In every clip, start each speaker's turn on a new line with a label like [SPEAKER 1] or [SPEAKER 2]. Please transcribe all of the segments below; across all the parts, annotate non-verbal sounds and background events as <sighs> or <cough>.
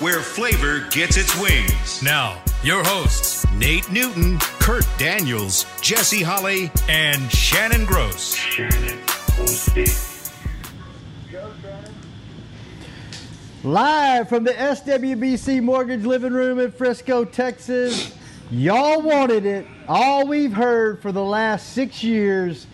[SPEAKER 1] where flavor gets its wings.
[SPEAKER 2] Now, your hosts, Nate Newton, Kurt Daniels, Jesse Holley, and Shannon Gross.
[SPEAKER 3] Live from the SWBC Mortgage Living Room in Frisco, Texas. Y'all wanted it. All we've heard for the last six years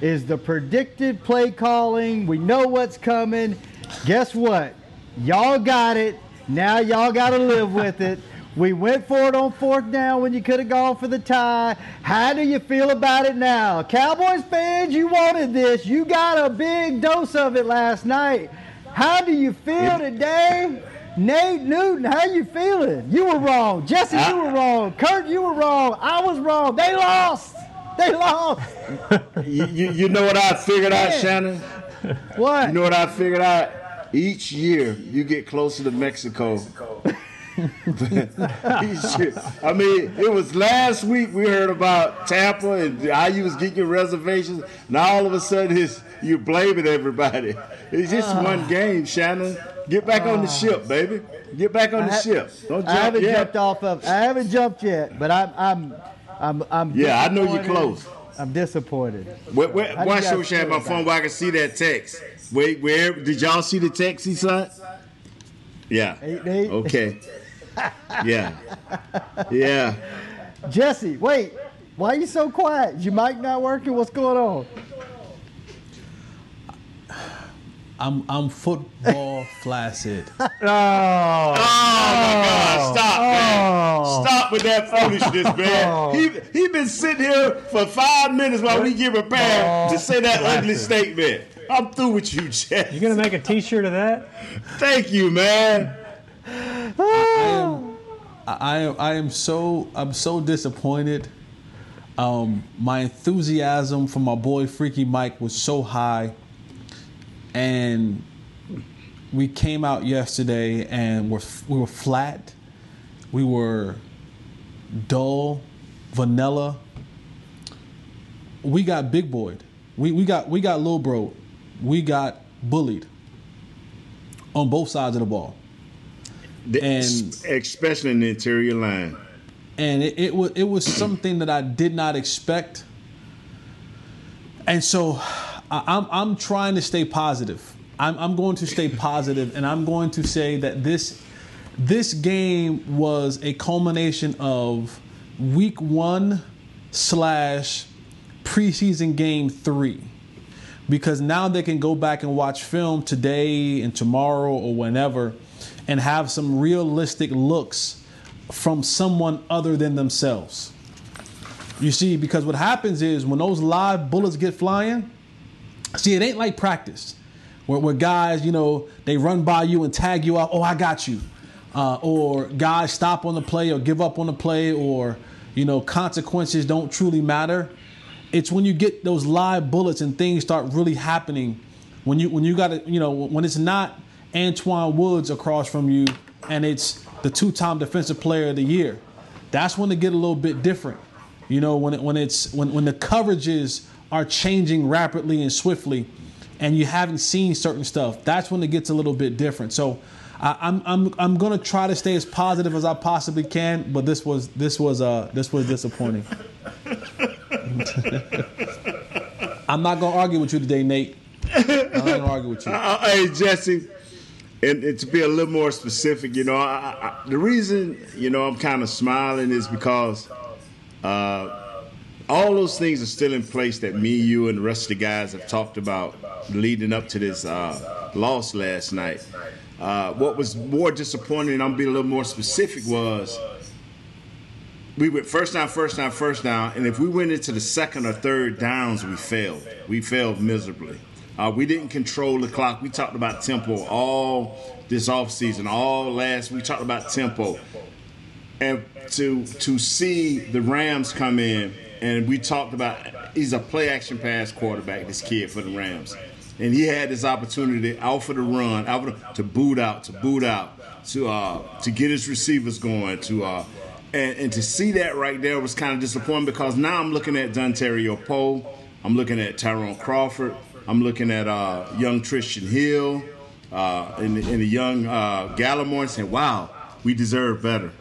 [SPEAKER 3] is the predicted play calling. We know what's coming. Guess what? Y'all got it. Now y'all got to live with it. We went for it on fourth down when you could have gone for the tie. How do you feel about it now? Cowboys fans, you wanted this. You got a big dose of it last night. How do you feel today? Nate Newton, how you feeling? You were wrong. Jesse, you were wrong. Kurt, you were wrong. I was wrong. They lost. They lost. <laughs>
[SPEAKER 4] You, you, you know what I figured out,
[SPEAKER 3] Man.
[SPEAKER 4] Shannon?
[SPEAKER 3] What?
[SPEAKER 4] You know what I figured out? Each year you get closer to Mexico. <laughs> Each year. I mean, it was last week we heard about Tampa and how you was getting your reservations. Now all of a sudden it's, you're blaming everybody. It's just
[SPEAKER 3] Ah.
[SPEAKER 4] one game, Shannon. Get back on the ship, baby. Get back on the
[SPEAKER 3] ha-
[SPEAKER 4] ship. Don't
[SPEAKER 3] I haven't
[SPEAKER 4] yet.
[SPEAKER 3] jumped off of. I haven't jumped yet, but I'm. I'm. I'm. I'm
[SPEAKER 4] Yeah, I know you're close.
[SPEAKER 3] I'm disappointed.
[SPEAKER 4] Wait,
[SPEAKER 3] How
[SPEAKER 4] why show
[SPEAKER 3] guys
[SPEAKER 4] Shannon my phone where I can see that text? Wait, where did y'all see the text he sent? Yeah.
[SPEAKER 3] Eight, eight.
[SPEAKER 4] Okay. <laughs> Yeah. Yeah.
[SPEAKER 3] Jesse, wait. Why are you so quiet? Your mic not working? What's going on?
[SPEAKER 5] I'm I'm football <laughs> flaccid.
[SPEAKER 4] Oh oh my God! Stop, man! Stop with that foolishness, man. He he been sitting here for five minutes while we get prepared to say that ugly statement. I'm through with you, Jeff.
[SPEAKER 6] You gonna make a T-shirt of that?
[SPEAKER 4] Thank you, man.
[SPEAKER 5] I am I am so I'm so disappointed. Um, my enthusiasm for my boy Freaky Mike was so high, and we came out yesterday and we're, we were flat. We were dull, vanilla. We got big boyed. We, we got we got little bro. We got bullied on both sides of the ball. And-
[SPEAKER 4] especially in the interior line.
[SPEAKER 5] and it, it was it was something that I did not expect. And so, I, I'm I'm trying to stay positive. I'm I'm going to stay positive, and I'm going to say that this this game was a culmination of week one slash preseason game three because now they can go back and watch film today and tomorrow or whenever and have some realistic looks from someone other than themselves. You see, because what happens is when those live bullets get flying, see, it ain't like practice where, where guys, you know, they run by you and tag you out, oh, I got you. Uh, or guys stop on the play or give up on the play or, you know, consequences don't truly matter. It's when you get those live bullets and things start really happening. When you when you got to you know when it's not Antwaun Woods across from you and it's the two-time defensive player of the year. That's when it get a little bit different. You know when it, when it's when when the coverages are changing rapidly and swiftly, and you haven't seen certain stuff. That's when it gets a little bit different. So. I, I'm I'm I'm gonna try to stay as positive as I possibly can, but this was this was uh this was disappointing. <laughs> I'm not gonna argue with you today, Nate. I'm not gonna argue with you. <laughs>
[SPEAKER 4] Uh, hey Jesse, and, and to be a little more specific, you know, I, I, the reason you know I'm kind of smiling is because uh, all those things are still in place that me, you, and the rest of the guys have talked about leading up to this uh, loss last night. Uh, what was more disappointing, and I'm being a little more specific, was we went first down, first down, first down, and if we went into the second or third downs, we failed. We failed miserably. Uh, we didn't control the clock. We talked about tempo all this offseason, all last. We talked about tempo, and to to see the Rams come in and we talked about he's a play action pass quarterback. This kid for the Rams, and he had this opportunity out for the run, out for to boot out, to boot out, to uh, to get his receivers going, to uh, and, and to see that right there was kind of disappointing because now I'm looking at Dontari Poe, I'm looking at Tyrone Crawford, I'm looking at uh, young Trysten Hill, uh, and, and the young uh, Gallimore, and saying, "Wow, we deserve better."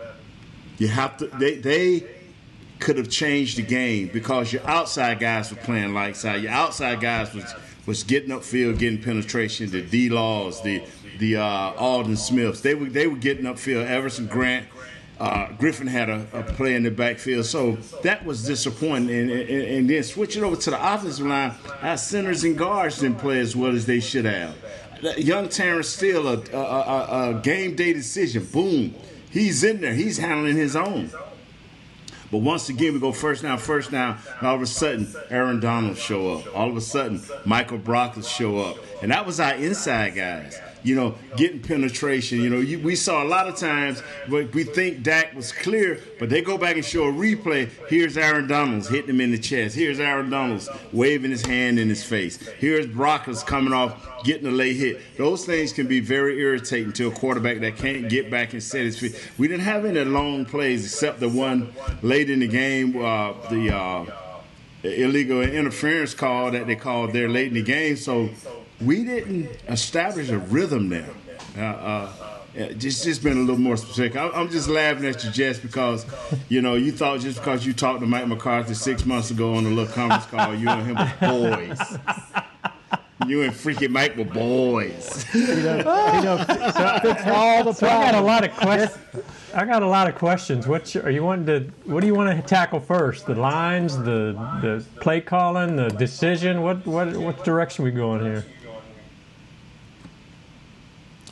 [SPEAKER 4] You have to. They they could have changed the game because your outside guys were playing like side. Your outside guys was was getting upfield, getting penetration. The D Laws, the the uh, Aldon Smiths, they were they were getting upfield. Everson Grant. Uh, Griffen had a, a, play in the backfield, so that was disappointing. And, and, and then switching over to the offensive line, our centers and guards didn't play as well as they should have. Young Terence Steele, a, a, a game day decision. Boom, he's in there. He's handling his own. But once again, we go first down, first down, and all of a sudden, Aaron Donald show up. All of a sudden, Michael Brockers show up. And that was our inside guys you know, getting penetration. You know, you, we saw a lot of times but we think Dak was clear, but they go back and show a replay. Here's Aaron Donalds hitting him in the chest. Here's Aaron Donalds waving his hand in his face. Here's Brockers coming off, getting a late hit. Those things can be very irritating to a quarterback that can't get back and set his feet. We didn't have any long plays except the one late in the game, uh, the uh, illegal interference call that they called there late in the game. So we didn't establish a rhythm there. Uh, uh, just just been a little more specific. I'm just laughing at you, Jess, because you know you thought just because you talked to Mike McCarthy six months ago on a little conference call, you and him were boys. You and freaking Mike were boys. you know, you know,
[SPEAKER 6] fix all the problems. So I got a lot of questions. I got a lot of questions. What are you wanting to? What do you want to tackle first? The lines, the the play calling, the decision. What what what direction we going here?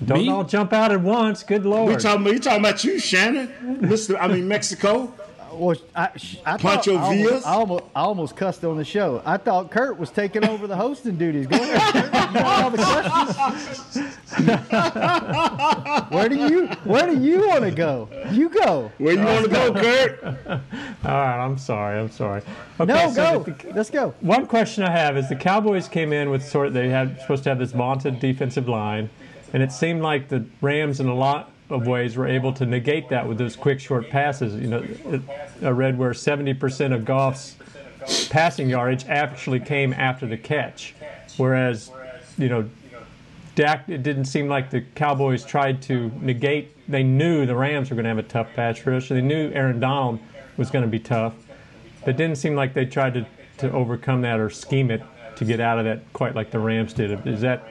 [SPEAKER 6] Don't Me? all jump out at once. Good lord.
[SPEAKER 4] We talking about you talking about you, Shannon, Mister. I mean Mexico.
[SPEAKER 3] Uh, well, I, I
[SPEAKER 4] Pancho
[SPEAKER 3] thought, Villas. I almost, I almost, cussed on the show. I thought Kurt was taking over the hosting duties. Go ahead, Kurt. You all the questions. where do you Where do you want to go? You go.
[SPEAKER 4] Where you want to go, Kurt? <laughs>
[SPEAKER 6] all right. I'm sorry. I'm sorry.
[SPEAKER 3] Okay, no, so go. The, Let's go.
[SPEAKER 6] One question I have is the Cowboys came in with sort. They had supposed to have this vaunted defensive line. And it seemed like the Rams, in a lot of ways, were able to negate that with those quick, short passes. You know, I read where 70% of Goff's passing yardage actually came after the catch, whereas, you know, Dak, it didn't seem like the Cowboys tried to negate. They knew the Rams were going to have a tough pass rush. They knew Aaron Donald was going to be tough. But it didn't seem like they tried to, to overcome that or scheme it to get out of that quite like the Rams did. Is that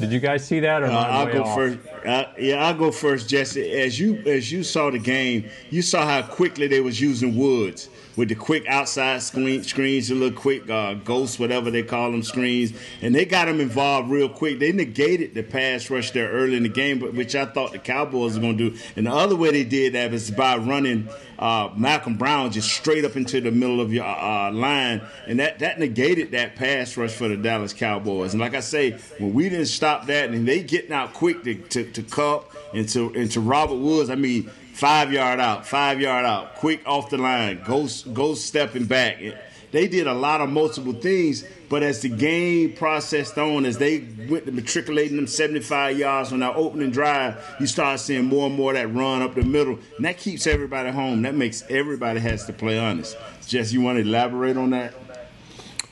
[SPEAKER 6] did you guys see that or uh,
[SPEAKER 4] I'll go
[SPEAKER 6] off?
[SPEAKER 4] first. Uh, yeah, I'll go first, Jesse. As you as you saw the game, you saw how quickly they was using Woods with the quick outside screen, screens, the little quick uh, ghosts, whatever they call them, screens, and they got them involved real quick. They negated the pass rush there early in the game, but which I thought the Cowboys were going to do. And the other way they did that was by running uh, Malcolm Brown just straight up into the middle of your uh, line, and that that negated that pass rush for the Dallas Cowboys. And like I say, when we didn't stop that, and they getting out quick to, to, to Kupp and to, and to Robert Woods, I mean five yard out, five yard out, quick off the line, go go stepping back. They did a lot of multiple things, but as the game processed on, as they went to matriculating them 75 yards on our opening drive, you start seeing more and more that run up the middle, and that keeps everybody home. That makes everybody has to play honest. Jess, you want to elaborate on that?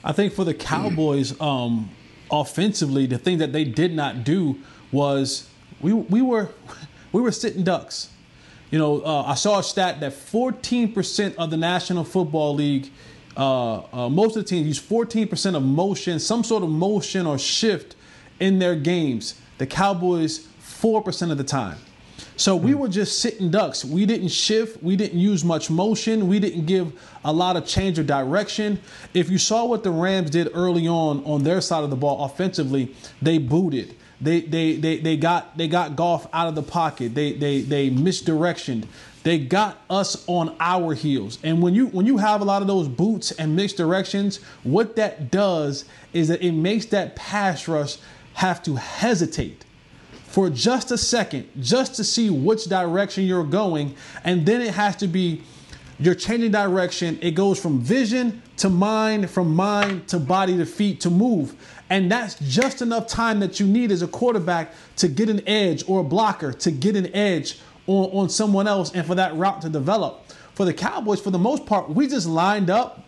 [SPEAKER 5] I think for the Cowboys, <clears throat> um, offensively, the thing that they did not do was we we were <laughs> we were sitting ducks. You know, uh, I saw a stat that 14% of the National Football League, uh, uh, most of the teams use 14% of motion, some sort of motion or shift in their games. The Cowboys, 4% of the time. So we were just sitting ducks. We didn't shift. We didn't use much motion. We didn't give a lot of change of direction. If you saw what the Rams did early on on their side of the ball offensively, they booted. They they they they got they got Goff out of the pocket. They they they misdirectioned. They got us on our heels. And when you when you have a lot of those boots and mixed directions, what that does is that it makes that pass rush have to hesitate for just a second just to see which direction you're going and then it has to be you're changing direction. It goes from vision to mind, from mind to body to feet to move. And that's just enough time that you need as a quarterback to get an edge or a blocker to get an edge on, on someone else and for that route to develop. For the Cowboys, for the most part, we just lined up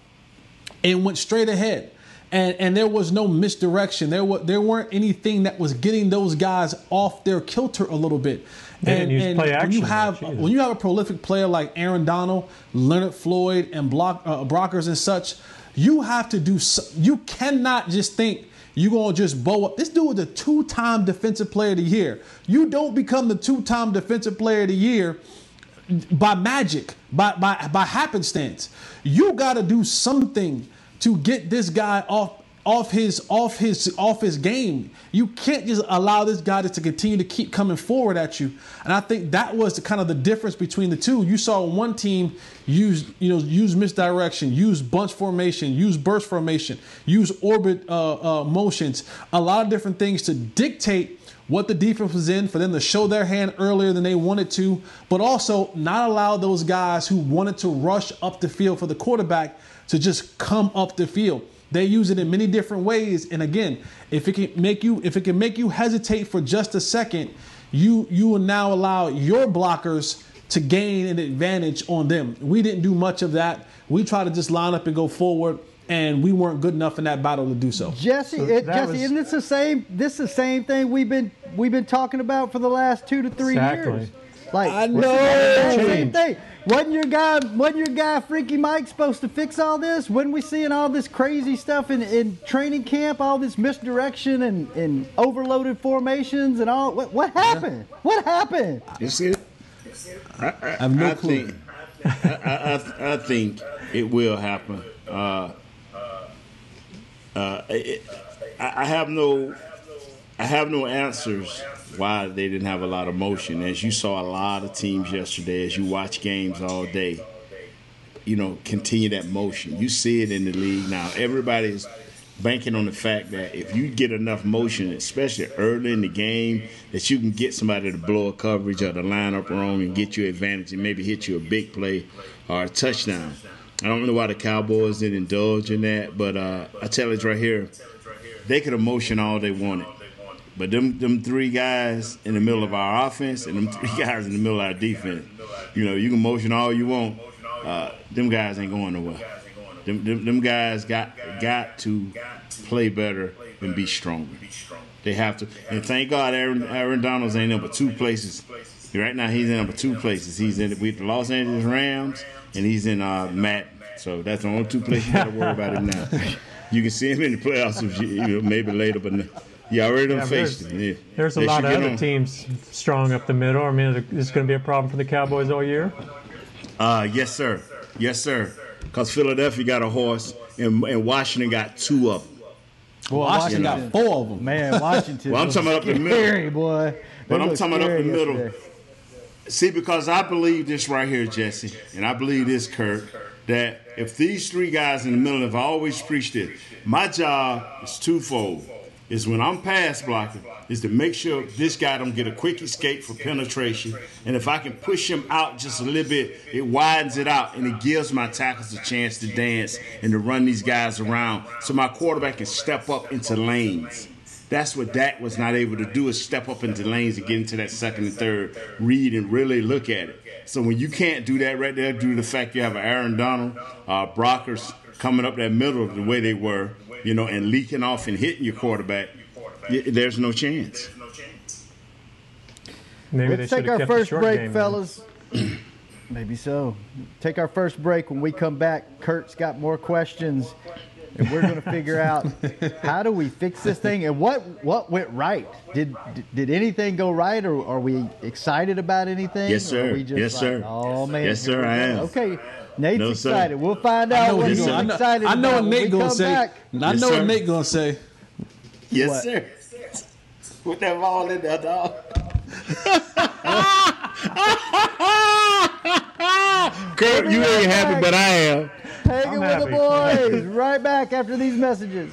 [SPEAKER 5] and went straight ahead. And, and there was no misdirection. There was there weren't anything that was getting those guys off their kilter a little bit. And, and
[SPEAKER 6] play
[SPEAKER 5] when you have.
[SPEAKER 6] Jeez.
[SPEAKER 5] when you have a prolific player like Aaron Donald, Leonard Floyd, and block uh, Brockers and such, you have to do. so- You cannot just think you're gonna just bow up. This dude is a two-time Defensive Player of the Year. You don't become the two-time Defensive Player of the Year by magic, by by by happenstance. You got to do something to get this guy off off his off his off his game. You can't just allow this guy to continue to keep coming forward at you. And I think that was the kind of the difference between the two. You saw one team use you know use misdirection, use bunch formation, use burst formation, use orbit uh, uh, motions, a lot of different things to dictate what the defense was in for them to show their hand earlier than they wanted to, but also not allow those guys who wanted to rush up the field for the quarterback to just come up the field. They use it in many different ways, and again, if it can make you if it can make you hesitate for just a second, you you will now allow your blockers to gain an advantage on them. We didn't do much of that. We tried to just line up and go forward, and we weren't good enough in that battle to do so.
[SPEAKER 3] Jesse,
[SPEAKER 6] So
[SPEAKER 3] it, Jesse,
[SPEAKER 6] was-
[SPEAKER 3] isn't this the same? This is the same thing we've been we've been talking about for the last two to three
[SPEAKER 6] Exactly.
[SPEAKER 3] years. Like
[SPEAKER 5] I know.
[SPEAKER 3] Same thing. Wasn't your guy? Wasn't your guy Freaky Mike supposed to fix all this? When we seeing all this crazy stuff in, in training camp, all this misdirection and, and overloaded formations and all? What, what happened? What happened?
[SPEAKER 4] You see it? I, I,
[SPEAKER 5] have no
[SPEAKER 4] I
[SPEAKER 5] clue.
[SPEAKER 4] Think, I, I, I, I think it will happen. Uh, uh, it, I, I have no, I have no answers why they didn't have a lot of motion. As you saw, a lot of teams yesterday, as you watch games all day, you know, continue that motion. You see it in the league now. Everybody's banking on the fact that if you get enough motion, especially early in the game, that you can get somebody to blow a coverage or to line up wrong and get you advantage and maybe hit you a big play or a touchdown. I don't know why the Cowboys didn't indulge in that, but uh, I tell you right here, they could have motion all they wanted. But them them three guys in the middle of our offense and them three <laughs> guys in the middle of our defense, you know, you can motion all you want. Uh, them guys ain't going nowhere. Them, them, them guys got got to play better and be stronger. They have to. And thank God Aaron, Aaron Donald's ain't number two places. Right now he's in number two places. He's in with the Los Angeles Rams and he's in uh, Matt. So that's the only two places you got to worry about him now. <laughs> You can see him in the playoffs if you, you know, maybe later, but you already done
[SPEAKER 6] Yeah,
[SPEAKER 4] faced
[SPEAKER 6] there's-
[SPEAKER 4] him. Yeah.
[SPEAKER 6] There's a
[SPEAKER 4] They
[SPEAKER 6] lot of other
[SPEAKER 4] on-
[SPEAKER 6] teams strong up the middle. I mean, it's going to be a problem for the Cowboys all year.
[SPEAKER 4] Uh, yes, sir. Yes, sir. Because Philadelphia got a horse and, and Washington got two of them.
[SPEAKER 3] Well,
[SPEAKER 5] Washington got four of them.
[SPEAKER 3] Man, Washington.
[SPEAKER 4] Well, I'm talking about up the middle.
[SPEAKER 3] scary, boy.
[SPEAKER 4] But I'm talking about up the middle.
[SPEAKER 3] yesterday.
[SPEAKER 4] See, because I believe this right here, Jesse, and I believe this, Kurt, that if these three guys in the middle, if I always preached it, my job is twofold. Is when I'm pass blocking, is to make sure this guy don't get a quick escape for penetration. And if I can push him out just a little bit, it widens it out and it gives my tackles a chance to dance and to run these guys around so my quarterback can step up into lanes. That's what Dak was not able to do is step up into lanes and get into that second and third, read and really look at it. So when you can't do that right there due to the fact you have Aaron Donald, uh, Brockers coming up that middle the way they were, you know, and leaking off and hitting your quarterback, y- there's no chance.
[SPEAKER 6] Maybe
[SPEAKER 3] Let's
[SPEAKER 6] they
[SPEAKER 3] take our first break,
[SPEAKER 6] game
[SPEAKER 3] fellas. <clears throat> Maybe so. Take our first break. When we come back, Kurt's got more questions, and we're going to figure out <laughs> how do we fix this thing and what what went right. Did did anything go right, or are we excited about anything?
[SPEAKER 4] Yes,
[SPEAKER 3] Or are
[SPEAKER 4] sir.
[SPEAKER 3] we just
[SPEAKER 4] Yes,
[SPEAKER 3] like,
[SPEAKER 4] sir.
[SPEAKER 3] Oh man.
[SPEAKER 4] Yes, sir, I am.
[SPEAKER 3] Okay, Nate's
[SPEAKER 4] No, sir.
[SPEAKER 3] excited. We'll find out
[SPEAKER 5] know
[SPEAKER 3] what
[SPEAKER 5] what
[SPEAKER 3] he's
[SPEAKER 5] he's gonna, I know,
[SPEAKER 3] excited
[SPEAKER 5] I know
[SPEAKER 3] about
[SPEAKER 5] what
[SPEAKER 3] when
[SPEAKER 5] Nate gonna
[SPEAKER 3] come
[SPEAKER 5] say.
[SPEAKER 3] back.
[SPEAKER 5] I
[SPEAKER 4] Yes,
[SPEAKER 5] know
[SPEAKER 4] sir.
[SPEAKER 5] what Nate gonna say.
[SPEAKER 4] Yes,
[SPEAKER 3] What?
[SPEAKER 4] sir. Put that ball in there, dog. <laughs> Kurt, you ain't happy, but I am.
[SPEAKER 3] Hanging
[SPEAKER 6] I'm
[SPEAKER 3] with
[SPEAKER 6] happy.
[SPEAKER 3] the boys. right back after these messages.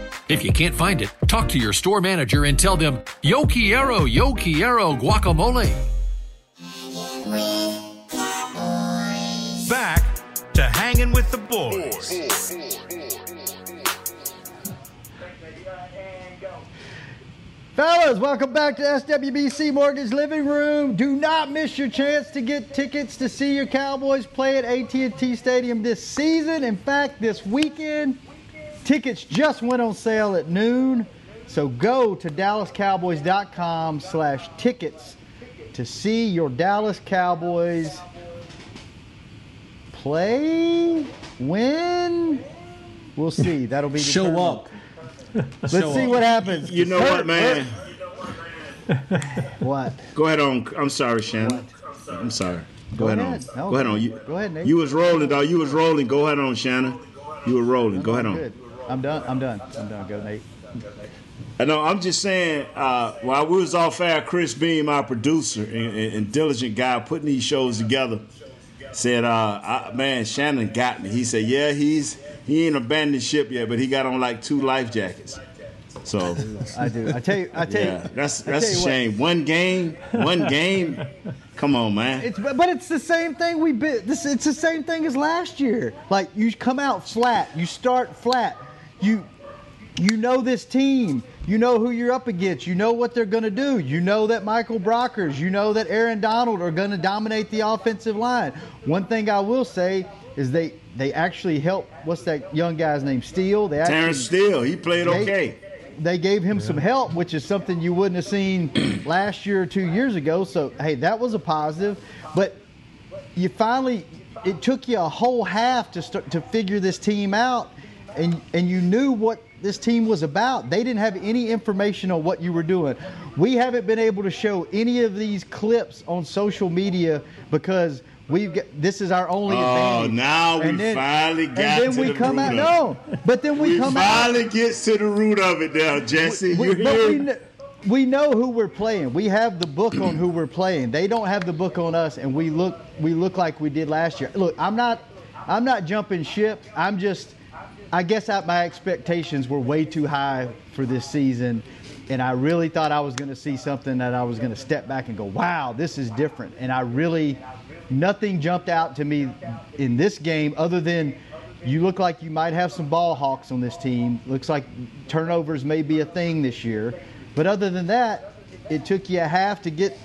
[SPEAKER 7] If you can't find it, talk to your store manager and tell them, Yo quiero, yo quiero guacamole.
[SPEAKER 2] Back to hanging with the boys.
[SPEAKER 3] Fellas, welcome back to SWBC Mortgage Living Room. Do not miss your chance to get tickets to see your Cowboys play at AT&T Stadium this season. In fact, this weekend, tickets just went on sale at noon. So go to dallascowboys.com slash tickets to see your Dallas Cowboys play, win. We'll see. That'll be
[SPEAKER 5] Show
[SPEAKER 3] determined.
[SPEAKER 5] up.
[SPEAKER 3] Let's
[SPEAKER 5] Show
[SPEAKER 3] see
[SPEAKER 5] up.
[SPEAKER 3] what happens.
[SPEAKER 4] You know
[SPEAKER 3] Hurt-
[SPEAKER 4] what, man?
[SPEAKER 3] What?
[SPEAKER 4] Go ahead on. I'm sorry, Shannon. I'm sorry. Go,
[SPEAKER 3] Go
[SPEAKER 4] ahead,
[SPEAKER 3] ahead.
[SPEAKER 4] on.
[SPEAKER 3] No,
[SPEAKER 4] Go ahead on. You,
[SPEAKER 3] go ahead, Nate.
[SPEAKER 4] You was rolling, dog. You was rolling. Go ahead on, Shannon. You were rolling. Go ahead on.
[SPEAKER 3] Good. I'm done. I'm done. I'm done. Go, Nate.
[SPEAKER 4] I know. I'm just saying. Uh, while we was off air, Chris Beam, our producer and, and, and diligent guy, putting these shows together, said, uh, I, "Man, Shannon got me." He said, "Yeah, he's he ain't abandoned ship yet, but he got on like two life jackets." So
[SPEAKER 3] I do. I tell you. I tell <laughs>
[SPEAKER 4] yeah,
[SPEAKER 3] you.
[SPEAKER 4] that's that's a
[SPEAKER 3] you what.
[SPEAKER 4] shame. One game, one game. Come on, man.
[SPEAKER 3] It's but but it's the same thing we bit. This it's the same thing as last year. Like you come out flat, you start flat. You you know this team. You know who you're up against. You know what they're going to do. You know that Michael Brockers. You know that Aaron Donald are going to dominate the offensive line. One thing I will say is they they actually helped. What's that young guy's name? Steele. They actually,
[SPEAKER 4] Terence Steele, he played
[SPEAKER 3] they-
[SPEAKER 4] okay.
[SPEAKER 3] They gave him some help, which is something you wouldn't have seen <clears throat> last year or two years ago. So hey, that was a positive. But you finally, it took you a whole half to start to figure this team out, and and you knew what this team was about. They didn't have any information on what you were doing. We haven't been able to show any of these clips on social media because we've got this is our only
[SPEAKER 4] Oh,
[SPEAKER 3] advantage.
[SPEAKER 4] now we
[SPEAKER 3] then-
[SPEAKER 4] finally got
[SPEAKER 3] and then
[SPEAKER 4] to
[SPEAKER 3] we
[SPEAKER 4] the
[SPEAKER 3] come
[SPEAKER 4] root
[SPEAKER 3] out no, but then we,
[SPEAKER 4] We
[SPEAKER 3] come out
[SPEAKER 4] finally gets to the root of it now, Jesse.
[SPEAKER 3] we,
[SPEAKER 4] you
[SPEAKER 3] but
[SPEAKER 4] hear?
[SPEAKER 3] we, we know who we're playing. We have the book on who we're playing. They don't have the book on us, and we look we look like we did last year. Look, I'm not I'm not jumping ship. I'm just I guess I, my expectations were way too high for this season, and I really thought I was going to see something that I was going to step back and go, "Wow, this is different." And I really nothing jumped out to me in this game other than you look like you might have some ball hawks on this team. Looks like turnovers may be a thing this year. But other than that, it took you a half to get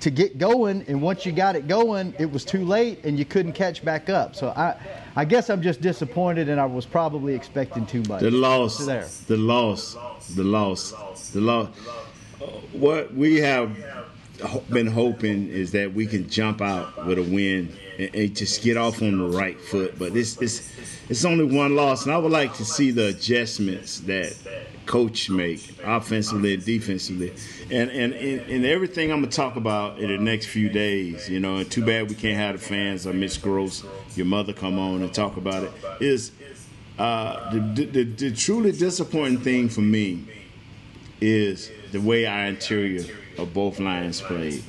[SPEAKER 3] to get going and once you got it going, it was too late and you couldn't catch back up. So I I guess I'm just disappointed and I was probably expecting too much.
[SPEAKER 4] The loss,
[SPEAKER 3] So there.
[SPEAKER 4] the loss, the loss, the loss. What we have been hoping is that we can jump out with a win and, and just get off on the right foot. But it's it's it's only one loss, and I would like to see the adjustments that coach make offensively and defensively, and and and, everything I'm gonna talk about in the next few days. You know, and too bad we can't have the fans or Miss Gross, your mother, come on and talk about it. Is uh, the, the, the truly disappointing thing for me is the way our interior of both lines played.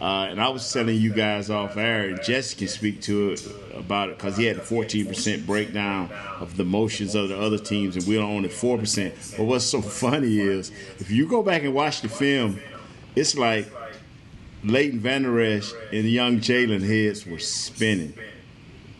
[SPEAKER 4] Uh, and I was telling you guys off air, and Jesse can speak to it about it because he had a 14% breakdown of the motions of the other teams, and we are only 4%. But what's so funny is if you go back and watch the film, it's like Leighton Esch and young Jaylon heads were spinning.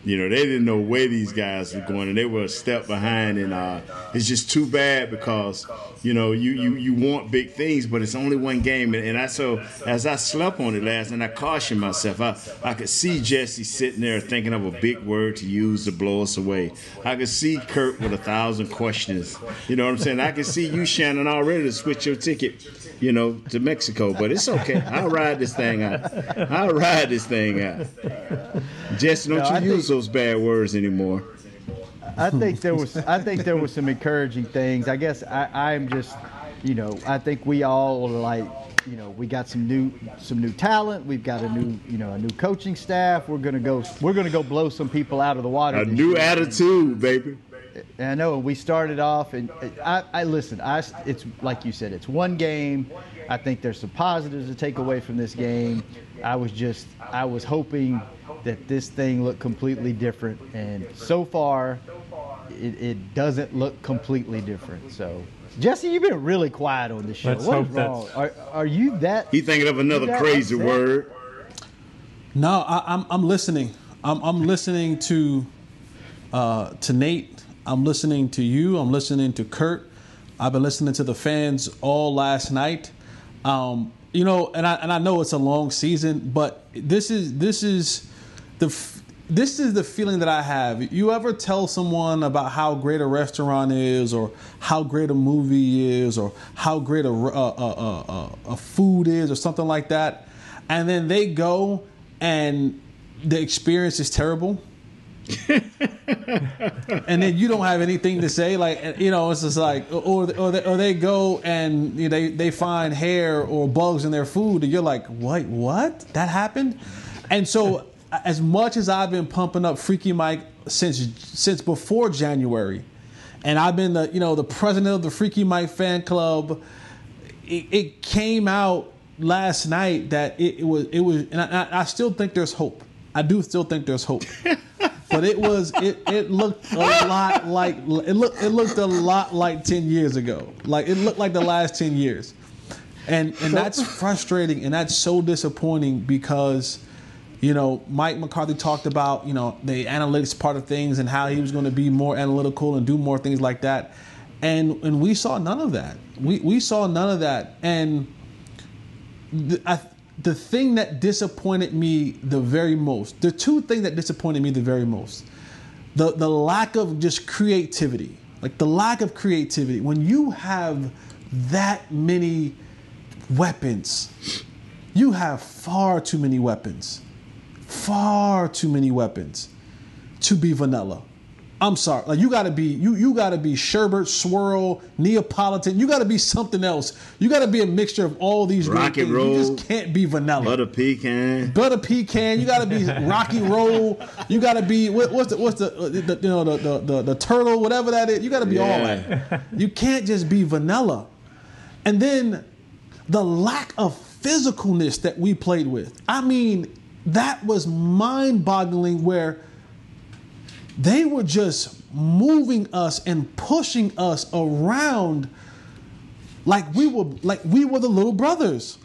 [SPEAKER 4] You know, they didn't know where these guys were going, and they were a step behind. And uh, it's just too bad because you know you, you you want big things, but it's only one game. And, and I so as I slept on it last, and I cautioned myself. I I could see Jesse sitting there thinking of a big word to use to blow us away. I could see Kurt with a thousand questions. You know what I'm saying? I could see you, Shannon, already to switch your ticket you know, to Mexico. But it's okay. I'll ride this thing out. I'll ride this thing out. Jesse, don't no, you use those bad words anymore.
[SPEAKER 3] I think there was I think there was some encouraging things. I guess I, I'm just you know, I think we all like you know, we got some new some new talent. We've got a new you know a new coaching staff. We're gonna go we're gonna go blow some people out of the water.
[SPEAKER 4] A new year. attitude, baby.
[SPEAKER 3] I know we started off, and I, I listen. I, it's like you said, it's one game. I think there's some positives to take away from this game. I was just, I was hoping that this thing looked completely different, and so far, it, it doesn't look completely different. So, Jesse, you've been really quiet on the show.
[SPEAKER 6] Let's
[SPEAKER 3] what
[SPEAKER 6] is wrong?
[SPEAKER 3] Are, are you that?
[SPEAKER 4] He thinking of another crazy upset? word.
[SPEAKER 5] No, I, am I'm, I'm listening. I'm, I'm listening to uh, to Nate I'm listening to you. I'm listening to Kurt. I've been listening to the fans all last night. Um, you know, and I and I know it's a long season, but this is this is the this is the feeling that I have. You ever tell someone about how great a restaurant is, or how great a movie is, or how great a a, a, food is, or something like that, and then they go and the experience is terrible and then you don't have anything to say like you know it's just like or or they, or they go and you know, they they find hair or bugs in their food and you're like what what? That happened? And so as much as I've been pumping up Freaky Mike since since before January and I've been the you know the president of the Freaky Mike fan club it, it came out last night that it, it was it was and I, I still think there's hope. I do still think there's hope <laughs> but it was it it looked a lot like it looked it looked a lot like 10 years ago. Like it looked like the last 10 years. And and that's frustrating and that's so disappointing because you know mike mccarthy talked about you know the analytics part of things and how he was going to be more analytical and do more things like that. And and we saw none of that. We we saw none of that. And the, I, the thing that disappointed me the very most, the two things that disappointed me the very most, the, the lack of just creativity, like the lack of creativity. When you have that many weapons, you have far too many weapons, far too many weapons to be vanilla. I'm sorry. Like you gotta be you you gotta be sherbet, swirl, Neapolitan. You gotta be something else. You gotta be a mixture of all these
[SPEAKER 4] rock and roll.
[SPEAKER 5] You just can't be vanilla.
[SPEAKER 4] Butter pecan.
[SPEAKER 5] Butter pecan. You gotta be rocky roll. You gotta be what, what's the what's uh, the, the, you know the, the, the the turtle whatever that is. You gotta be yeah. all that. You can't just be vanilla. And then the lack of physicalness that we played with. I mean, that was mind-boggling. Where they were just moving us and pushing us around like we were like we were the little brothers.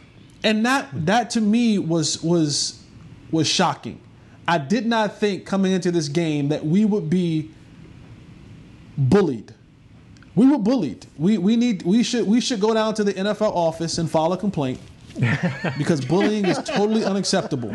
[SPEAKER 5] And that that to me was was was shocking. I did not think coming into this game that we would be bullied. We were bullied. We we need we should we should go down to the NFL office and file a complaint because bullying is totally unacceptable.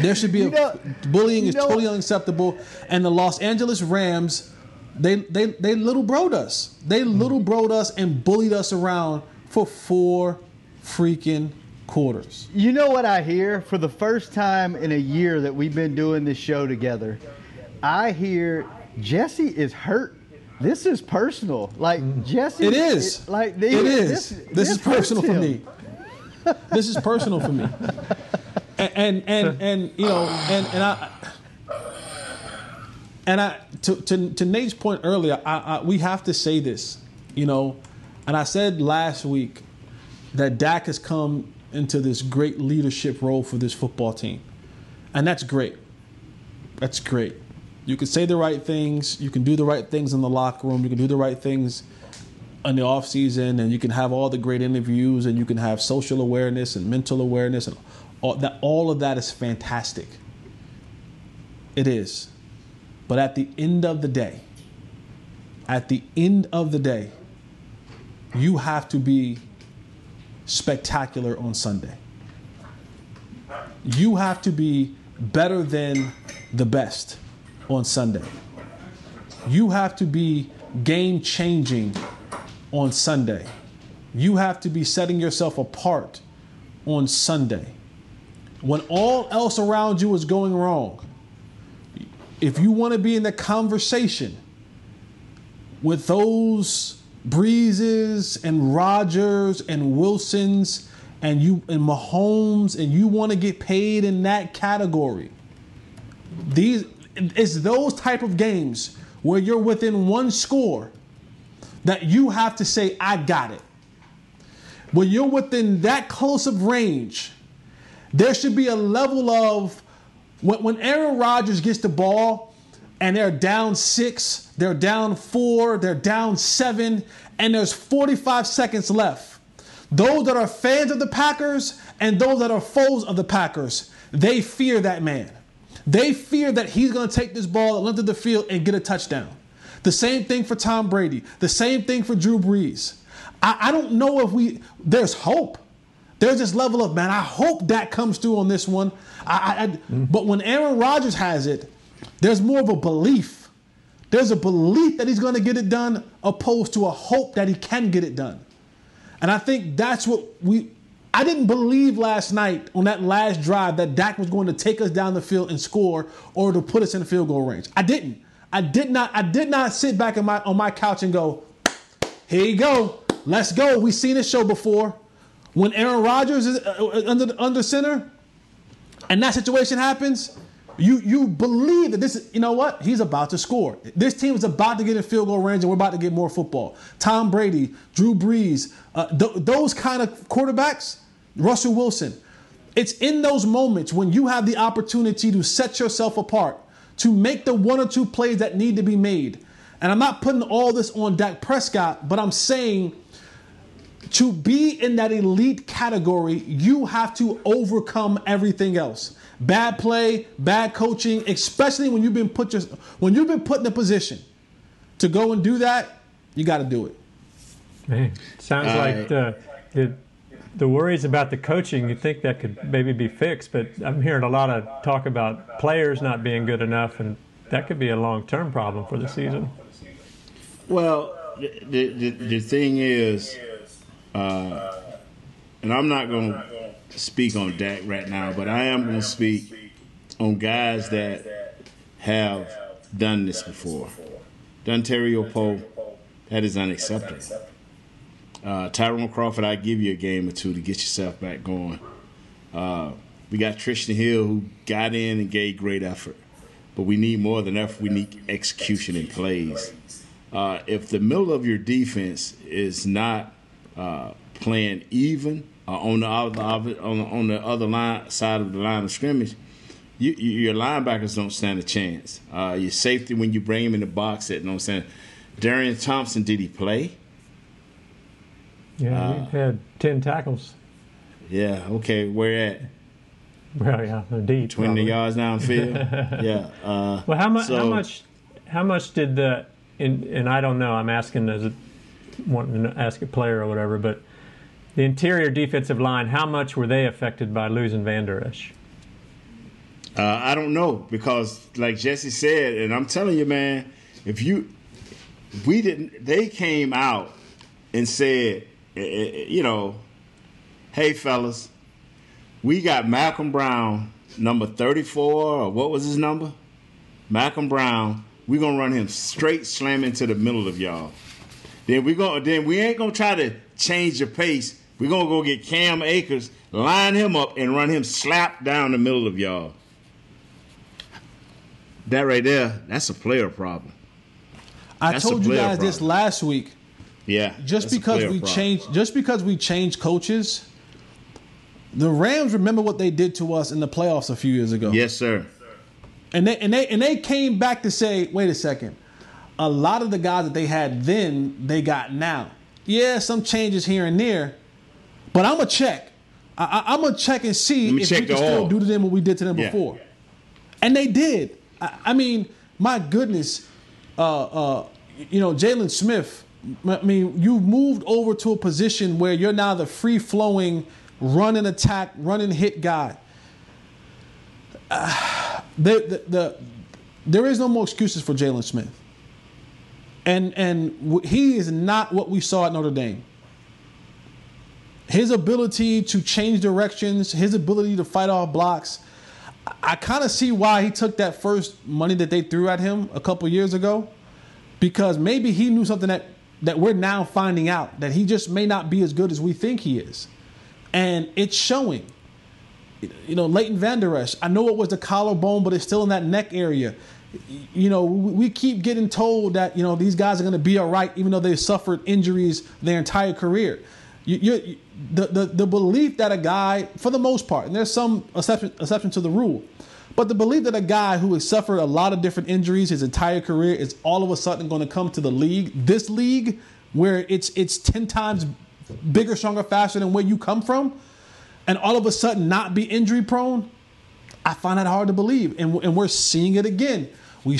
[SPEAKER 5] There should be a know, bullying is totally unacceptable. And the Los Angeles Rams, they they they little broed us. They little broed us and bullied us around for four freaking quarters.
[SPEAKER 3] You know what I hear for the first time in a year that we've been doing this show together? I hear Jesse is hurt. This is personal. Like Jesse,
[SPEAKER 5] Mm. It is.
[SPEAKER 3] it- like
[SPEAKER 5] It
[SPEAKER 3] they-
[SPEAKER 5] is.
[SPEAKER 3] This,
[SPEAKER 5] This, is
[SPEAKER 3] hurts
[SPEAKER 5] personal for me. this is personal for me. <laughs> And and and, you know and and I and I to to, to Nate's point earlier, I, I, we have to say this, you know, and I said last week that Dak has come into this great leadership role for this football team, and that's great. That's great. You can say the right things. You can do the right things in the locker room. You can do the right things in the off season, and you can have all the great interviews, and you can have social awareness and mental awareness, and all that. All of that is fantastic. It is, but at the end of the day, at the end of the day, you have to be spectacular on Sunday. You have to be better than the best on Sunday. You have to be game changing on Sunday. You have to be setting yourself apart on Sunday. When all else around you is going wrong, if you want to be in the conversation with those Breezes and Rodgers and Wilsons and you and Mahomes and you want to get paid in that category, these it's those type of games where you're within one score that you have to say, I got it. When you're within that close of range, there should be a level of when, when Aaron Rodgers gets the ball and they're down six, they're down four, they're down seven, and there's 45 seconds left. Those that are fans of the Packers and those that are foes of the Packers, they fear that man. They fear that he's going to take this ball length of the field and get a touchdown. The same thing for Tom Brady. The same thing for Drew Brees. I, I don't know if we, there's hope. There's this level of, man, I hope that comes through on this one. I, I, But when Aaron Rodgers has it, there's more of a belief. There's a belief that he's going to get it done opposed to a hope that he can get it done. And I think that's what we, I didn't believe last night on that last drive that Dak was going to take us down the field and score or to put us in the field goal range. I didn't. I did not. I did not sit back my on my couch and go, "Here you go, let's go." We've seen this show before. When Aaron Rodgers is uh, under under center, and that situation happens, you you believe that this is you know what he's about to score. This team is about to get in field goal range, and we're about to get more football. Tom Brady, Drew Brees, uh, th- those kind of quarterbacks, Russell Wilson. It's in those moments when you have the opportunity to set yourself apart, to make the one or two plays that need to be made. And I'm not putting all this on Dak Prescott, but I'm saying to be in that elite category, you have to overcome everything else. Bad play, bad coaching, especially when you've been put your, when you've been put in a position to go and do that, you got to do it.
[SPEAKER 6] Man, sounds
[SPEAKER 5] All
[SPEAKER 6] like
[SPEAKER 5] right.
[SPEAKER 6] the, the the worries about the coaching. You think that could maybe be fixed, but I'm hearing a lot of talk about players not being good enough, and that could be a long term problem for the season.
[SPEAKER 4] Well, the, the, the thing is, uh, and I'm not going to speak on Dak right now, but I am going to speak on guys that have done this before. Dontario Poe, that is unacceptable. Uh, Tyrone Crawford, I give you a game or two to get yourself back going. Uh, we got Trysten Hill who got in and gave great effort, but we need more than effort. We need execution and plays. Uh, if the middle of your defense is not uh, playing even uh, on the other on the, on the other line side of the line of scrimmage, you, you, your linebackers don't stand a chance. Uh, your safety when you bring him in the box, that I'm saying. Darian Thompson, did he play?
[SPEAKER 6] Yeah,
[SPEAKER 4] Uh,
[SPEAKER 6] he had ten tackles.
[SPEAKER 4] Yeah. Okay. Where at?
[SPEAKER 6] Well, yeah, deep.
[SPEAKER 4] Twenty
[SPEAKER 6] probably.
[SPEAKER 4] yards downfield. <laughs> yeah. Uh,
[SPEAKER 6] Well, how much? how much? How much did the? And, and I don't know. I'm asking as a wanting to ask a player or whatever, but the interior defensive line. How much were they affected by losing Vander Esch?
[SPEAKER 4] Uh, I don't know because, like Jesse said, and I'm telling you, man, if you, we didn't, they came out and said, eh, eh, you know, hey fellas, we got Malcolm Brown, number 34, or what was his number? Malcolm Brown. We're gonna run him straight slam into the middle of y'all. Then we going then we ain't gonna try to change the pace. We're gonna go get Cam Akers, line him up, and run him slap down the middle of y'all. That right there, that's a player problem.
[SPEAKER 5] I
[SPEAKER 4] That's
[SPEAKER 5] told you guys this last week.
[SPEAKER 4] Yeah.
[SPEAKER 5] Just because we
[SPEAKER 4] problem.
[SPEAKER 5] changed, just because we changed coaches, the Rams remember what they did to us in the playoffs a few years ago.
[SPEAKER 4] Yes, sir.
[SPEAKER 5] And they and they and they came back to say, wait a second, a lot of the guys that they had then they got now. Yeah, some changes here and there, but I'm gonna check. I, I, I'm gonna check and see if
[SPEAKER 4] check
[SPEAKER 5] we can still do to them what we did to them
[SPEAKER 4] Yeah.
[SPEAKER 5] before. And they did. I, I mean, my goodness, uh, uh, you know, Jaylon Smith. I mean, you've moved over to a position where you're now the free flowing, run and attack, run and hit guy. <sighs> Uh, the, the, the, there is no more excuses for Jaylon Smith. And and he is not what we saw at Notre Dame. His ability to change directions, his ability to fight off blocks, I kind of see why he took that first money that they threw at him a couple years ago, because maybe he knew something that that we're now finding out that he just may not be as good as we think he is, and it's showing. You know, Leighton Vander Esch. I know it was the collarbone, but it's still in that neck area. You know, we keep getting told that you know these guys are going to be all right, even though they've suffered injuries their entire career. You, you, the, the the belief that a guy, for the most part, and there's some exception exception to the rule, but the belief that a guy who has suffered a lot of different injuries his entire career is all of a sudden going to come to the league, this league, where it's it's ten times bigger, stronger, faster than where you come from, and all of a sudden not be injury prone, I find that hard to believe, and and we're seeing it again. We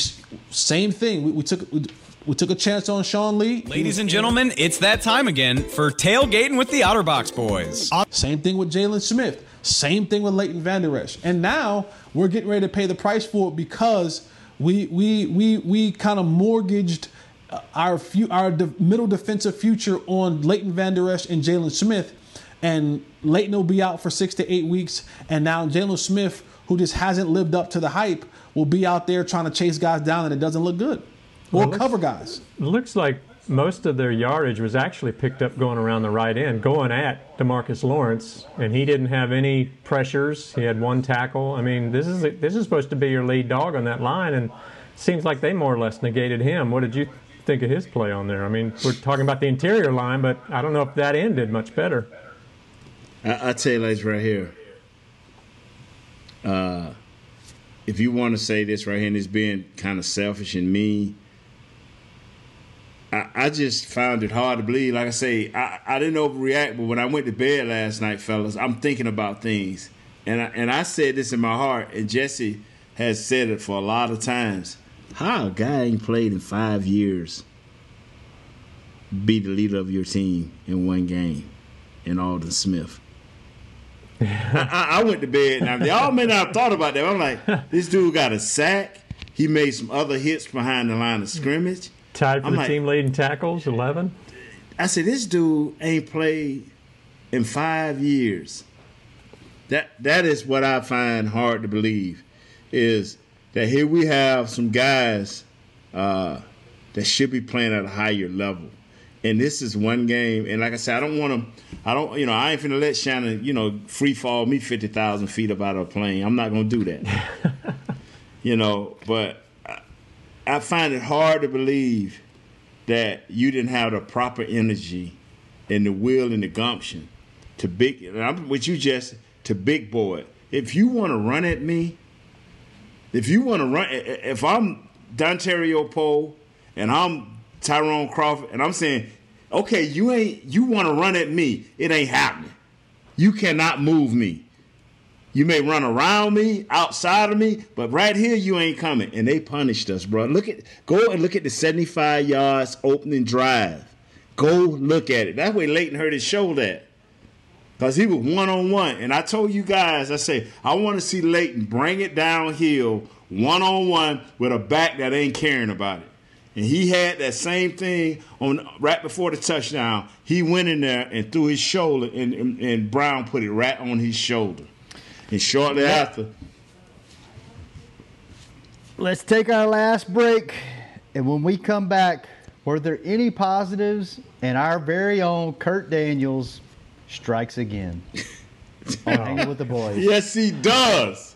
[SPEAKER 5] same thing. We, we took we, we took a chance on Sean Lee.
[SPEAKER 8] Ladies and gentlemen, it's that time again for tailgating with the OtterBox boys.
[SPEAKER 5] Same thing with Jaylon Smith. Same thing with Leighton Vander Esch. And now we're getting ready to pay the price for it because we we we we kind of mortgaged uh, our few our de- middle defensive future on Leighton Vander Esch and Jaylon Smith. And Leighton will be out for six to eight weeks. And now Jaylon Smith, who just hasn't lived up to the hype, will be out there trying to chase guys down and it doesn't look good. Or
[SPEAKER 6] Well,
[SPEAKER 5] cover guys.
[SPEAKER 6] It looks like most of their yardage was actually picked up going around the right end, going at DeMarcus Lawrence, and he didn't have any pressures. He had one tackle. I mean, this is this is supposed to be your lead dog on that line, and it seems like they more or less negated him. What did you think of his play on there? I mean, we're talking about the interior line, but I don't know if that end did much better.
[SPEAKER 4] I, I tell you like right here. Uh, if you want to say this right here, and it's being kind of selfish and mean, I, I just found it hard to believe. Like I say, I, I didn't overreact, but when I went to bed last night, fellas, I'm thinking about things, and I, and I said this in my heart, and Jesse has said it for a lot of times. How a guy ain't played in five years be the leader of your team in one game in Aldon Smith. I, I- went to bed. Now, y'all may not have thought about that. I'm like, this dude got a sack. He made some other hits behind the line of scrimmage.
[SPEAKER 6] Tied for
[SPEAKER 4] I'm
[SPEAKER 6] the
[SPEAKER 4] like-
[SPEAKER 6] team leading tackles, 11.
[SPEAKER 4] I said, this dude ain't played in five years. That that is what I find hard to believe, is that here we have some guys uh, that should be playing at a higher level, and this is one game. And like I said, I don't want to. I don't. You know, I ain't finna let Shannon. You know, free fall me fifty thousand feet up out of a plane. I'm not gonna do that. <laughs> you know, but I, I find it hard to believe that you didn't have the proper energy and the will and the gumption to big and I'm with you just to big boy. If you want to run at me, if you want to run if I'm Dontario Poe and I'm Tyrone Crawford and I'm saying, okay, you ain't you want to run at me, it ain't happening. You cannot move me. You may run around me, outside of me, but right here you ain't coming. And they punished us, bro. Look at go and look at the 75 yards opening drive. Go look at it. That way Leighton heard his shoulder at. Because he was one on one. And I told you guys, I say, I want to see Leighton bring it downhill one on one with a back that ain't caring about it. And he had that same thing on right before the touchdown. He went in there and threw his shoulder, and, and, and Brown put it right on his shoulder. And shortly after,
[SPEAKER 3] Let's take our last break. And when we come back, were there any positives? And our very own Kurt Daniels strikes again. <laughs> on Hanging with the boys.
[SPEAKER 4] yes, he does.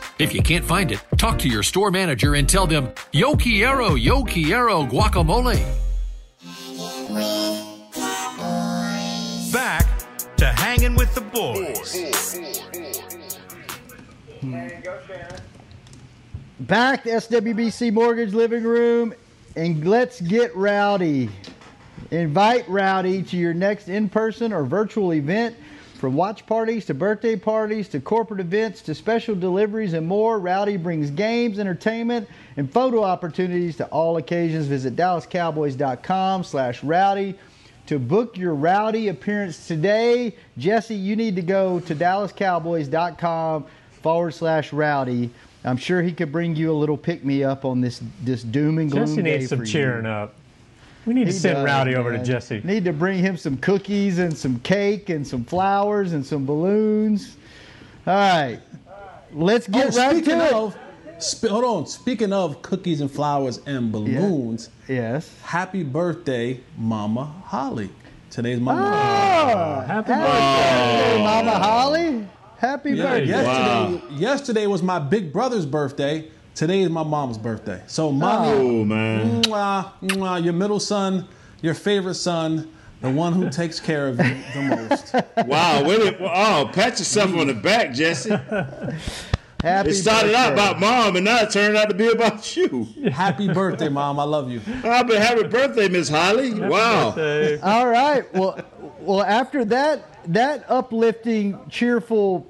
[SPEAKER 7] If you can't find it, talk to your store manager and tell them, Yo Quiero, Yo Quiero guacamole.
[SPEAKER 2] Back to hanging with the boys.
[SPEAKER 3] Back to SWBC Mortgage Living Room, and let's get rowdy. Invite Rowdy to your next in person or virtual event. From watch parties to birthday parties to corporate events to special deliveries and more, Rowdy brings games, entertainment, and photo opportunities to all occasions. Visit DallasCowboys.com slash rowdy to book your rowdy appearance today. Jesse, you need to go to DallasCowboys.com forward slash rowdy. I'm sure he could bring you a little pick me up on this this doom and gloom
[SPEAKER 6] Jesse
[SPEAKER 3] day
[SPEAKER 6] needs some
[SPEAKER 3] for you.
[SPEAKER 6] cheering up. We need
[SPEAKER 3] He
[SPEAKER 6] to send
[SPEAKER 3] does,
[SPEAKER 6] Rowdy over to. Jesse.
[SPEAKER 3] Need to bring him some cookies and some cake and some flowers and some balloons. All right, let's get
[SPEAKER 5] oh,
[SPEAKER 3] right
[SPEAKER 5] speaking
[SPEAKER 3] to it.
[SPEAKER 5] of, sp- hold on. Speaking of cookies and flowers and balloons,
[SPEAKER 3] yes.
[SPEAKER 5] Happy birthday, Mama Holley. Today's Mama.
[SPEAKER 3] Oh, happy birthday, Mama Holley. Happy
[SPEAKER 5] Yeah,
[SPEAKER 3] birthday.
[SPEAKER 5] yesterday, yesterday was my big brother's birthday. Today is my mom's birthday. So, mommy,
[SPEAKER 4] Oh, man.
[SPEAKER 5] mwah, mwah, your middle son, your favorite son, the one who takes care of you the most. <laughs>
[SPEAKER 4] Wow, wait. Oh, pat yourself on the back, Jesse. <laughs>
[SPEAKER 3] Happy
[SPEAKER 4] it started out
[SPEAKER 3] birthday.
[SPEAKER 4] about mom, and now it turned out to be about <laughs> you.
[SPEAKER 5] Happy birthday, mom. I love you.
[SPEAKER 4] Oh, but happy birthday, Miss Holley. wow.
[SPEAKER 3] All right. Well, well, after that that uplifting, cheerful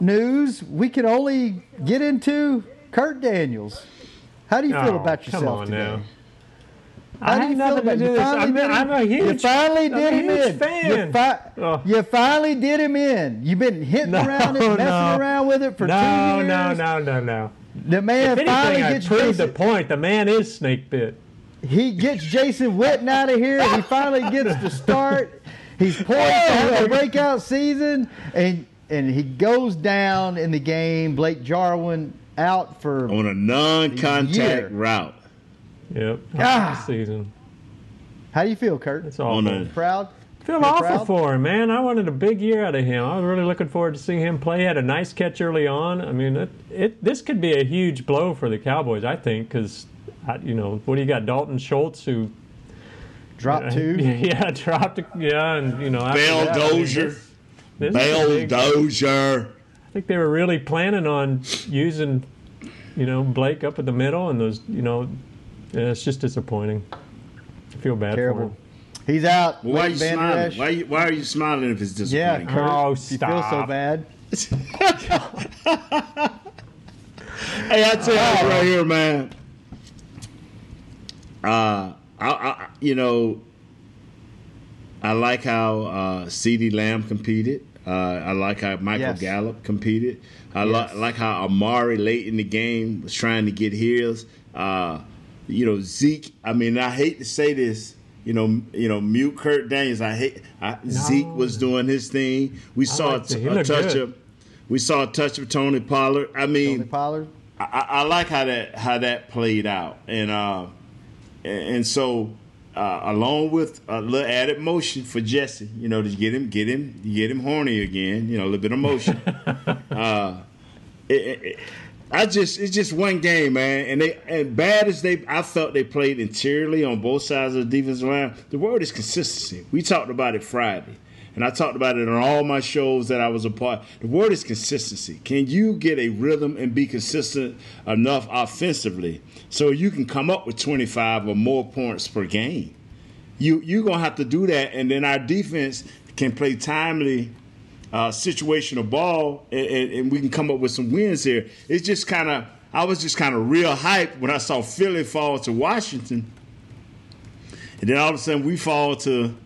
[SPEAKER 3] news, we can only get into Kurt Daniels. How do you feel
[SPEAKER 6] Oh,
[SPEAKER 3] about
[SPEAKER 6] come
[SPEAKER 3] yourself
[SPEAKER 6] on
[SPEAKER 3] today?
[SPEAKER 6] now.
[SPEAKER 3] How
[SPEAKER 6] I
[SPEAKER 3] do you feel about
[SPEAKER 6] do
[SPEAKER 3] you?
[SPEAKER 6] with this.
[SPEAKER 3] Finally
[SPEAKER 6] I'm,
[SPEAKER 3] did
[SPEAKER 6] I'm
[SPEAKER 3] him-
[SPEAKER 6] a huge,
[SPEAKER 3] You finally did
[SPEAKER 6] a
[SPEAKER 3] him
[SPEAKER 6] huge
[SPEAKER 3] in.
[SPEAKER 6] fan.
[SPEAKER 3] You, fi-
[SPEAKER 6] Oh.
[SPEAKER 3] you finally did him in. You've been hitting
[SPEAKER 6] No,
[SPEAKER 3] around it, messing
[SPEAKER 6] no.
[SPEAKER 3] around with it for
[SPEAKER 6] no,
[SPEAKER 3] two years.
[SPEAKER 6] no, no, no, no. No.
[SPEAKER 3] The man
[SPEAKER 6] if
[SPEAKER 3] finally
[SPEAKER 6] anything, I
[SPEAKER 3] gets
[SPEAKER 6] proved the point. The man is snake bit.
[SPEAKER 3] he gets Jason Witten out of here. He finally gets to start. He's poised to have a breakout season, and and he goes down in the game. Blake Jarwin out for
[SPEAKER 4] On a non-contact
[SPEAKER 3] year.
[SPEAKER 4] route.
[SPEAKER 6] Yep.
[SPEAKER 3] Ah.
[SPEAKER 6] Season.
[SPEAKER 3] How do you feel, Kurt?
[SPEAKER 6] It's
[SPEAKER 4] On
[SPEAKER 6] awful.
[SPEAKER 4] a
[SPEAKER 3] Proud?
[SPEAKER 6] Feel
[SPEAKER 3] You're
[SPEAKER 6] awful
[SPEAKER 3] proud?
[SPEAKER 6] for him, man. I wanted a big year out of him. I was really looking forward to seeing him play. He had a nice catch early on. I mean, it, it this could be a huge blow for the Cowboys, I think, because you know what do you got? Dalton Schultz who
[SPEAKER 3] Drop two. <laughs>
[SPEAKER 6] yeah, dropped. Yeah, and you know after
[SPEAKER 4] Bell
[SPEAKER 6] that, I mean,
[SPEAKER 4] Dozier.
[SPEAKER 6] this- this
[SPEAKER 4] Bell
[SPEAKER 6] big-
[SPEAKER 4] Dozier.
[SPEAKER 6] I think they were really planning on using you know, Blake up at the middle, and those, you know, yeah, it's just disappointing. I feel bad
[SPEAKER 3] Terrible.
[SPEAKER 6] for him.
[SPEAKER 3] He's out.
[SPEAKER 4] Well, why are you
[SPEAKER 3] Van
[SPEAKER 4] smiling?
[SPEAKER 3] Esch.
[SPEAKER 4] Why, you, why are you smiling if it's disappointing?
[SPEAKER 3] Yeah, Kurt.
[SPEAKER 6] Oh,
[SPEAKER 3] You feel so bad. <laughs>
[SPEAKER 4] Hey, I tell you this right here, man. Uh, I, I, you know, I like how uh, CeeDee Lamb competed. Uh, I like how Michael
[SPEAKER 3] Yes.
[SPEAKER 4] Gallup competed. I li- like how Amari late in the game was trying to get his. Uh, you know, Zeke. I mean, I hate to say this. You know, you know, mute Kurt Daniels. I hate I, Zeke was doing his thing. We saw a,
[SPEAKER 6] liked it.
[SPEAKER 4] t-
[SPEAKER 6] He
[SPEAKER 4] a touch
[SPEAKER 6] good.
[SPEAKER 4] of. We saw a touch of Tony Pollard. I mean,
[SPEAKER 3] Tony Pollard.
[SPEAKER 4] I, I I like how that how that played out, and uh, and, and so uh, along with a little added motion for Jesse, you know, to get him get him get him horny again, you know, a little bit of motion. <laughs> uh, it, it, I just it's just one game, man, and they and bad as they I felt they played interiorly on both sides of the defensive line. The word is consistency. We talked about it Friday. And I talked about it on all my shows that I was a part. The word is consistency. Can you get a rhythm and be consistent enough offensively so you can come up with 25 or more points per game? You you're gonna have to do that, and then our defense can play timely uh, situational ball, and, and, and we can come up with some wins here. It's just kind of I was just kind of real hyped when I saw Philly fall to Washington, and then all of a sudden we fall to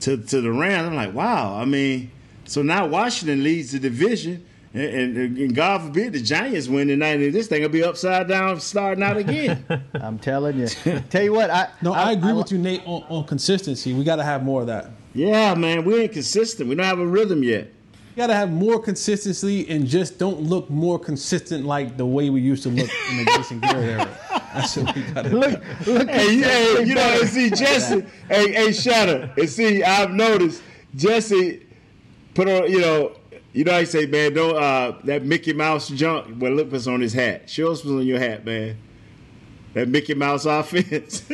[SPEAKER 4] to to the Rams. I'm like, wow. I mean, so now Washington leads the division. And, and, and God forbid the Giants win tonight, and this thing will be upside down starting out again. <laughs>
[SPEAKER 3] I'm telling you. <laughs> Tell you what, I
[SPEAKER 5] No, I, agree with you, Nate, on, on consistency. We got to have more of that.
[SPEAKER 4] yeah, man, we ain't consistent. We don't have a rhythm yet.
[SPEAKER 5] We got to have more consistency and just don't look more consistent like the way we used to look in the Jason Garrett era. <laughs> That's what we got to
[SPEAKER 3] look, look.
[SPEAKER 4] hey, hey, you know, and see Jesse, hey, hey, Shatter, and see, I've noticed Jesse put on, you know, you know, I say, man, don't uh, that Mickey Mouse junk. Well, look what's on his hat. Show us what's on your hat, man. That Mickey Mouse offense. <laughs>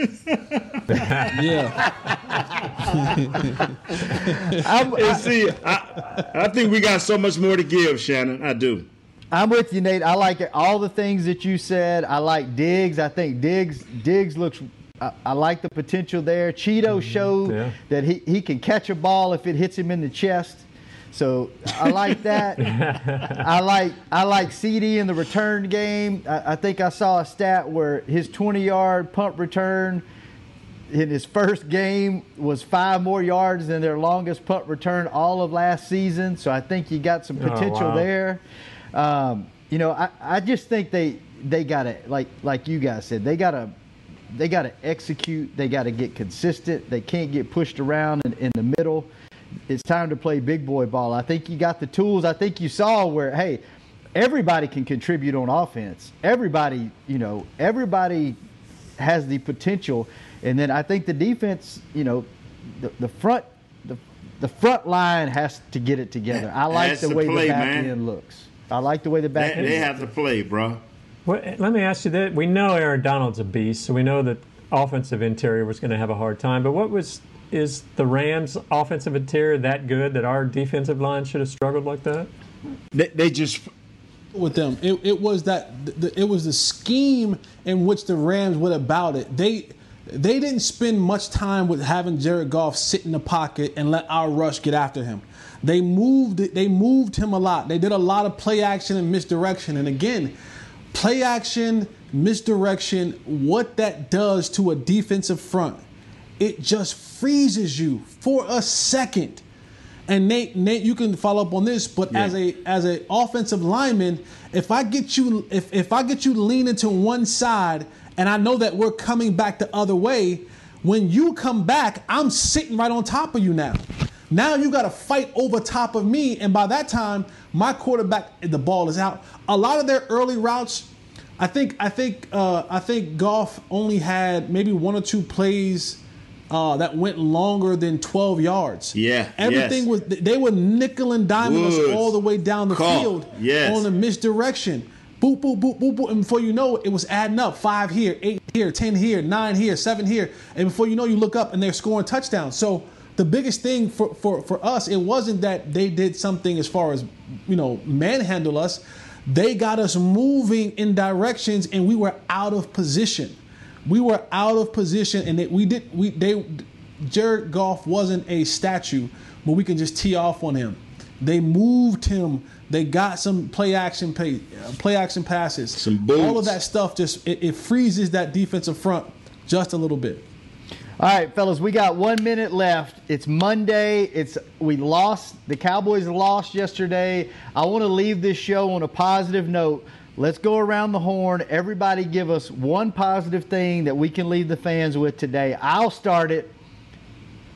[SPEAKER 5] Yeah. <laughs>
[SPEAKER 3] I'm,
[SPEAKER 4] see, I, I think we got so much more to give, Shannon. I do.
[SPEAKER 3] I'm with you, Nate. I like it. all the things that you said. I like Diggs. I think Diggs Diggs looks. I, I like the potential there. Cheeto mm-hmm. showed
[SPEAKER 6] yeah.
[SPEAKER 3] that he, he can catch a ball if it hits him in the chest. So I like that. <laughs> I like I like CeeDee in the return game. I, I think I saw a stat where his 20 yard punt return in his first game was five more yards than their longest punt return all of last season. So I think you got some
[SPEAKER 6] Oh,
[SPEAKER 3] potential
[SPEAKER 6] wow.
[SPEAKER 3] there. Um, you know, I, I just think they they gotta like like you guys said they gotta they gotta execute. They gotta get consistent. They can't get pushed around in, in the middle. It's time to play big boy ball. I think you got the tools. I think you saw where hey, everybody can contribute on offense. Everybody, you know, everybody has the potential. And then I think the defense, you know, the, the front the, the front line has to get it together. I like
[SPEAKER 4] Has
[SPEAKER 3] the
[SPEAKER 4] to
[SPEAKER 3] way
[SPEAKER 4] play,
[SPEAKER 3] the back
[SPEAKER 4] man.
[SPEAKER 3] end looks. I like the way the back
[SPEAKER 4] They,
[SPEAKER 3] end
[SPEAKER 4] they
[SPEAKER 3] looks.
[SPEAKER 4] have to play, bro.
[SPEAKER 6] Well, eh, let me ask you that. We know Aaron Donald's a beast, so we know that offensive interior was going to have a hard time. But what was is the Rams' offensive interior that good that our defensive line should have struggled like that?
[SPEAKER 4] They, they just
[SPEAKER 5] with them. It, it was that the, it was the scheme in which the Rams went about it. They they didn't spend much time with having Jared Goff sit in the pocket and let our rush get after him. They moved they moved him a lot. They did a lot of play action and misdirection. And again, play action, misdirection, what that does to a defensive front, it just freezes you for a second. And Nate, Nate, you can follow up on this, but as a as a offensive lineman, if I get you if if I get you leaning to one side and I know that we're coming back the other way, when you come back, I'm sitting right on top of you now. Now you got to fight over top of me, and by that time, my quarterback, the ball is out. A lot of their early routes, I think, I think, uh, I think Goff only had maybe one or two plays uh, that went longer than 12 yards.
[SPEAKER 4] Yeah,
[SPEAKER 5] everything
[SPEAKER 4] yes.
[SPEAKER 5] was. They were nickel and diming us all the way down the
[SPEAKER 4] Caught.
[SPEAKER 5] field
[SPEAKER 4] Yes.
[SPEAKER 5] on a misdirection. Boop, boop, boop, boop, boop. And before you know it, it was adding up. Five here, eight here, 10 here, nine here, seven here. And before you know, you look up and they're scoring touchdowns. So the biggest thing for, for, for us, it wasn't that they did something as far as, you know, manhandle us. They got us moving in directions, and we were out of position. We were out of position, and they, we did. We they Jared Goff wasn't a statue, but we can just tee off on him. They moved him. They got some play action pay, uh, play action passes.
[SPEAKER 4] Some
[SPEAKER 5] All of that stuff just it, it freezes that defensive front just a little bit.
[SPEAKER 3] All right, fellas, we got one minute left. It's Monday. It's we lost. The Cowboys lost yesterday. I want to leave this show on a positive note. Let's go around the horn. Everybody, give us one positive thing that we can leave the fans with today. I'll start it.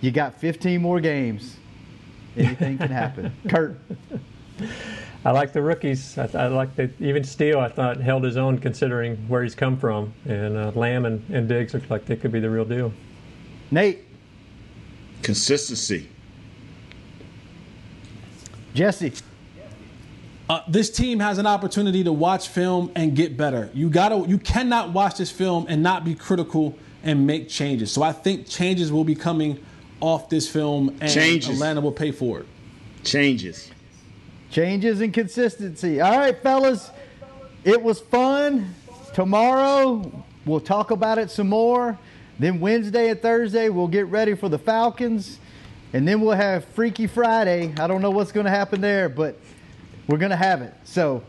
[SPEAKER 3] You got 15 more games. Anything can happen. <laughs> Kurt.
[SPEAKER 6] I like the rookies. I, I like the even Steele. I thought held his own considering where he's come from, and uh, Lamb and, and Diggs look like they could be the real deal.
[SPEAKER 3] Nate.
[SPEAKER 4] Consistency.
[SPEAKER 3] Jesse.
[SPEAKER 5] Uh, this team has an opportunity to watch film and get better. You gotta, you cannot watch this film and not be critical and make changes. So I think changes will be coming off this film, and
[SPEAKER 4] Changes.
[SPEAKER 5] Atlanta will pay for it.
[SPEAKER 4] Changes.
[SPEAKER 3] Changes and consistency. All right, fellas. It was fun. Tomorrow, we'll talk about it some more. Then Wednesday and Thursday, we'll get ready for the Falcons. And then we'll have Freaky Friday. I don't know what's going to happen there, but we're going to have it. So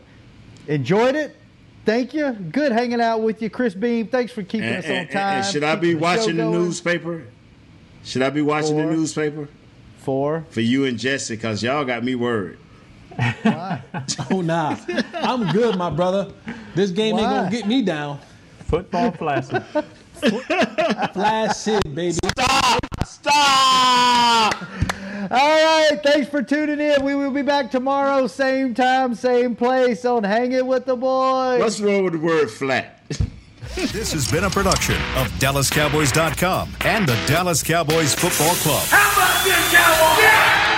[SPEAKER 3] enjoyed it. Thank you. Good hanging out with you, Chris Beam. Thanks for keeping
[SPEAKER 4] And,
[SPEAKER 3] us on
[SPEAKER 4] and-
[SPEAKER 3] time.
[SPEAKER 4] and should I be
[SPEAKER 3] keeping the
[SPEAKER 4] watching the newspaper? Should I be watching
[SPEAKER 3] For?
[SPEAKER 4] the newspaper?
[SPEAKER 3] For?
[SPEAKER 4] For you and Jesse, because y'all got me worried. <laughs>
[SPEAKER 5] oh nah, I'm good, my brother. This game ain't gonna get me down.
[SPEAKER 6] Football flaccid.
[SPEAKER 5] Flaccid, <laughs> baby.
[SPEAKER 4] Stop! Stop!
[SPEAKER 3] All right. Thanks for tuning in. We will be back tomorrow, same time, same place on Hanging with the Boys.
[SPEAKER 4] What's wrong with the word flat?
[SPEAKER 2] This has been a production of DallasCowboys.com and the Dallas Cowboys Football Club.
[SPEAKER 9] How about this, Cowboys? Yeah!